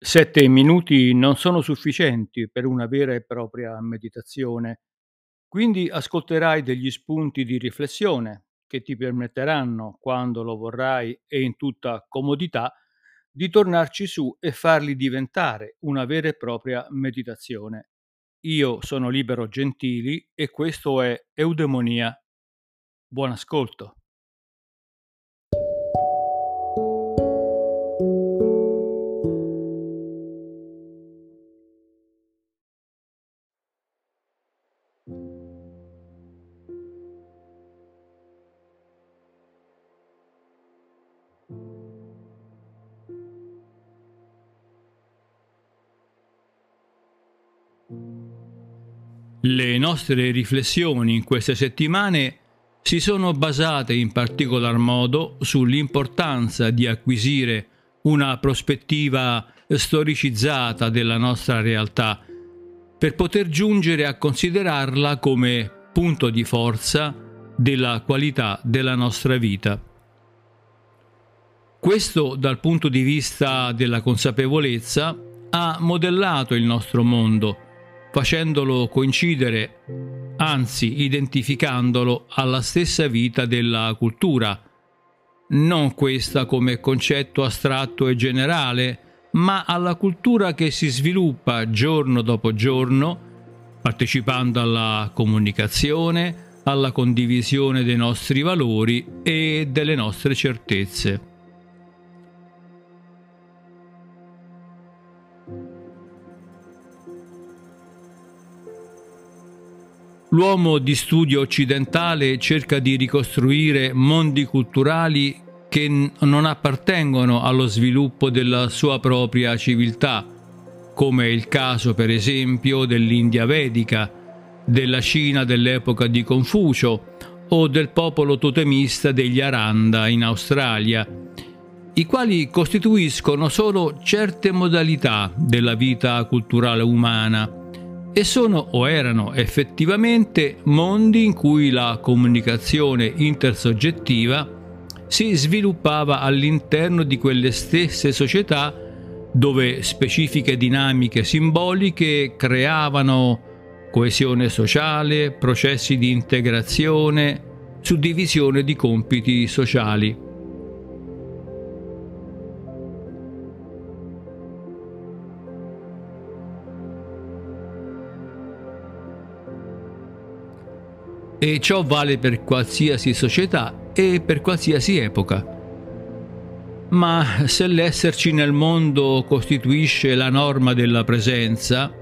Sette minuti non sono sufficienti per una vera e propria meditazione, quindi ascolterai degli spunti di riflessione che ti permetteranno, quando lo vorrai e in tutta comodità, di tornarci su e farli diventare una vera e propria meditazione. Io sono Libero Gentili e questo è Eudemonia. Buon ascolto. Le nostre riflessioni in queste settimane si sono basate in particolar modo sull'importanza di acquisire una prospettiva storicizzata della nostra realtà per poter giungere a considerarla come punto di forza della qualità della nostra vita. Questo dal punto di vista della consapevolezza ha modellato il nostro mondo facendolo coincidere, anzi identificandolo alla stessa vita della cultura, non questa come concetto astratto e generale, ma alla cultura che si sviluppa giorno dopo giorno, partecipando alla comunicazione, alla condivisione dei nostri valori e delle nostre certezze. L'uomo di studio occidentale cerca di ricostruire mondi culturali che non appartengono allo sviluppo della sua propria civiltà, come il caso per esempio dell'India vedica, della Cina dell'epoca di Confucio o del popolo totemista degli Aranda in Australia, i quali costituiscono solo certe modalità della vita culturale umana e sono o erano effettivamente mondi in cui la comunicazione intersoggettiva si sviluppava all'interno di quelle stesse società dove specifiche dinamiche simboliche creavano coesione sociale, processi di integrazione, suddivisione di compiti sociali. E ciò vale per qualsiasi società e per qualsiasi epoca. Ma se l'esserci nel mondo costituisce la norma della presenza,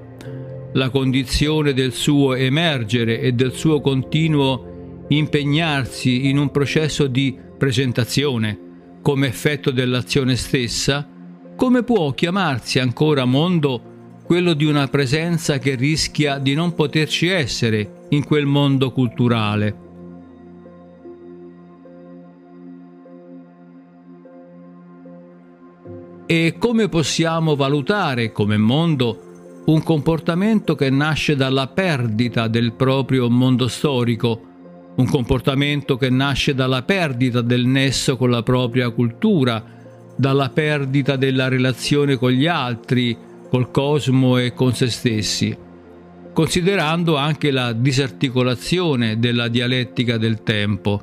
la condizione del suo emergere e del suo continuo impegnarsi in un processo di presentazione come effetto dell'azione stessa, come può chiamarsi ancora mondo quello di una presenza che rischia di non poterci essere in quel mondo culturale. E come possiamo valutare come mondo un comportamento che nasce dalla perdita del proprio mondo storico, un comportamento che nasce dalla perdita del nesso con la propria cultura, dalla perdita della relazione con gli altri, col cosmo e con se stessi, considerando anche la disarticolazione della dialettica del tempo.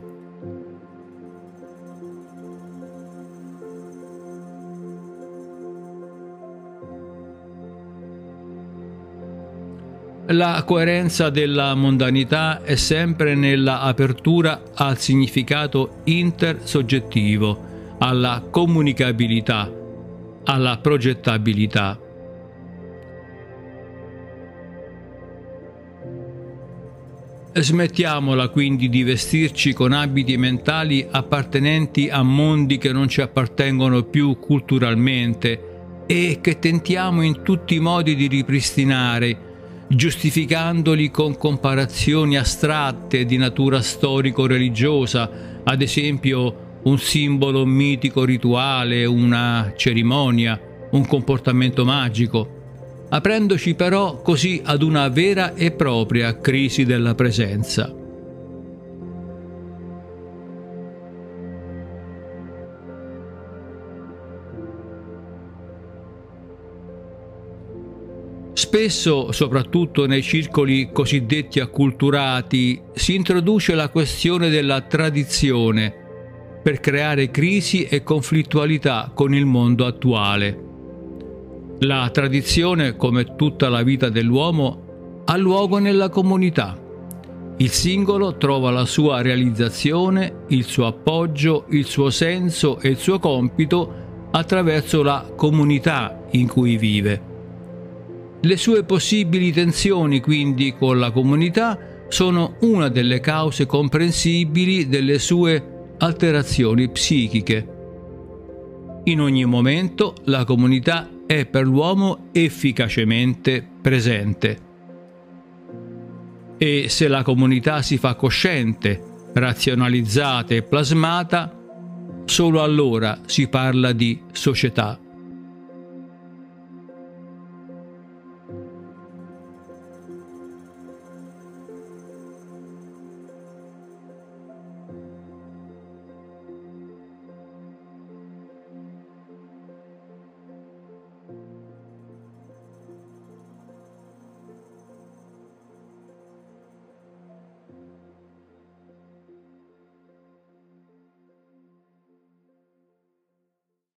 La coerenza della mondanità è sempre nella apertura al significato intersoggettivo, alla comunicabilità, alla progettabilità. Smettiamola quindi di vestirci con abiti mentali appartenenti a mondi che non ci appartengono più culturalmente e che tentiamo in tutti i modi di ripristinare, giustificandoli con comparazioni astratte di natura storico-religiosa, ad esempio un simbolo mitico rituale, una cerimonia, un comportamento magico aprendoci però così ad una vera e propria crisi della presenza. Spesso, soprattutto nei circoli cosiddetti acculturati, si introduce la questione della tradizione per creare crisi e conflittualità con il mondo attuale. La tradizione, come tutta la vita dell'uomo, ha luogo nella comunità. Il singolo trova la sua realizzazione, il suo appoggio, il suo senso e il suo compito attraverso la comunità in cui vive. Le sue possibili tensioni quindi con la comunità sono una delle cause comprensibili delle sue alterazioni psichiche. In ogni momento la comunità è per l'uomo efficacemente presente. E se la comunità si fa cosciente, razionalizzata e plasmata, solo allora si parla di società